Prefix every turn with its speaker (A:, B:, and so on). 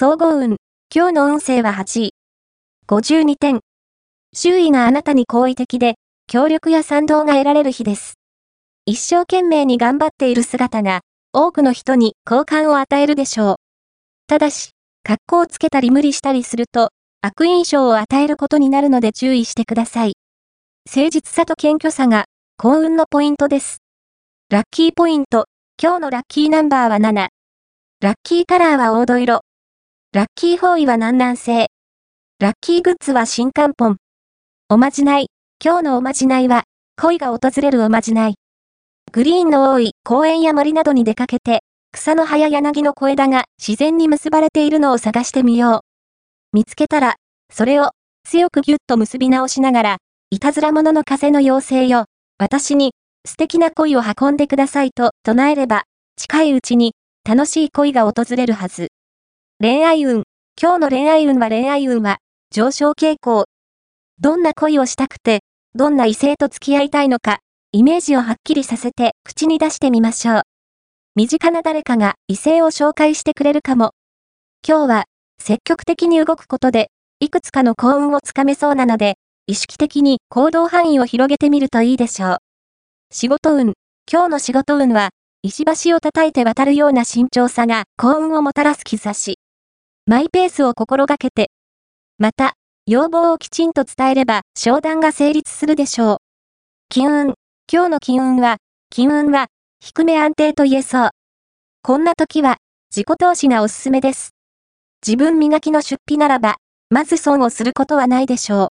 A: 総合運。今日の運勢は8位。52点。周囲があなたに好意的で、協力や賛同が得られる日です。一生懸命に頑張っている姿が、多くの人に好感を与えるでしょう。ただし、格好をつけたり無理したりすると、悪印象を与えることになるので注意してください。誠実さと謙虚さが、幸運のポイントです。ラッキーポイント。今日のラッキーナンバーは7。ラッキーカラーは黄土色。ラッキー方位は南南西。ラッキーグッズは新漢本。おまじない。今日のおまじないは、恋が訪れるおまじない。グリーンの多い公園や森などに出かけて、草の葉や柳の小枝が自然に結ばれているのを探してみよう。見つけたら、それを強くぎゅっと結び直しながら、いたずら者の風の妖精よ、私に素敵な恋を運んでくださいと唱えれば、近いうちに楽しい恋が訪れるはず。恋愛運。今日の恋愛運は恋愛運は上昇傾向。どんな恋をしたくて、どんな異性と付き合いたいのか、イメージをはっきりさせて口に出してみましょう。身近な誰かが異性を紹介してくれるかも。今日は積極的に動くことで、いくつかの幸運をつかめそうなので、意識的に行動範囲を広げてみるといいでしょう。仕事運。今日の仕事運は、石橋を叩いて渡るような慎重さが幸運をもたらす兆し。マイペースを心がけて。また、要望をきちんと伝えれば商談が成立するでしょう。金運。今日の金運は、金運は、低め安定と言えそう。こんな時は、自己投資がおすすめです。自分磨きの出費ならば、まず損をすることはないでしょう。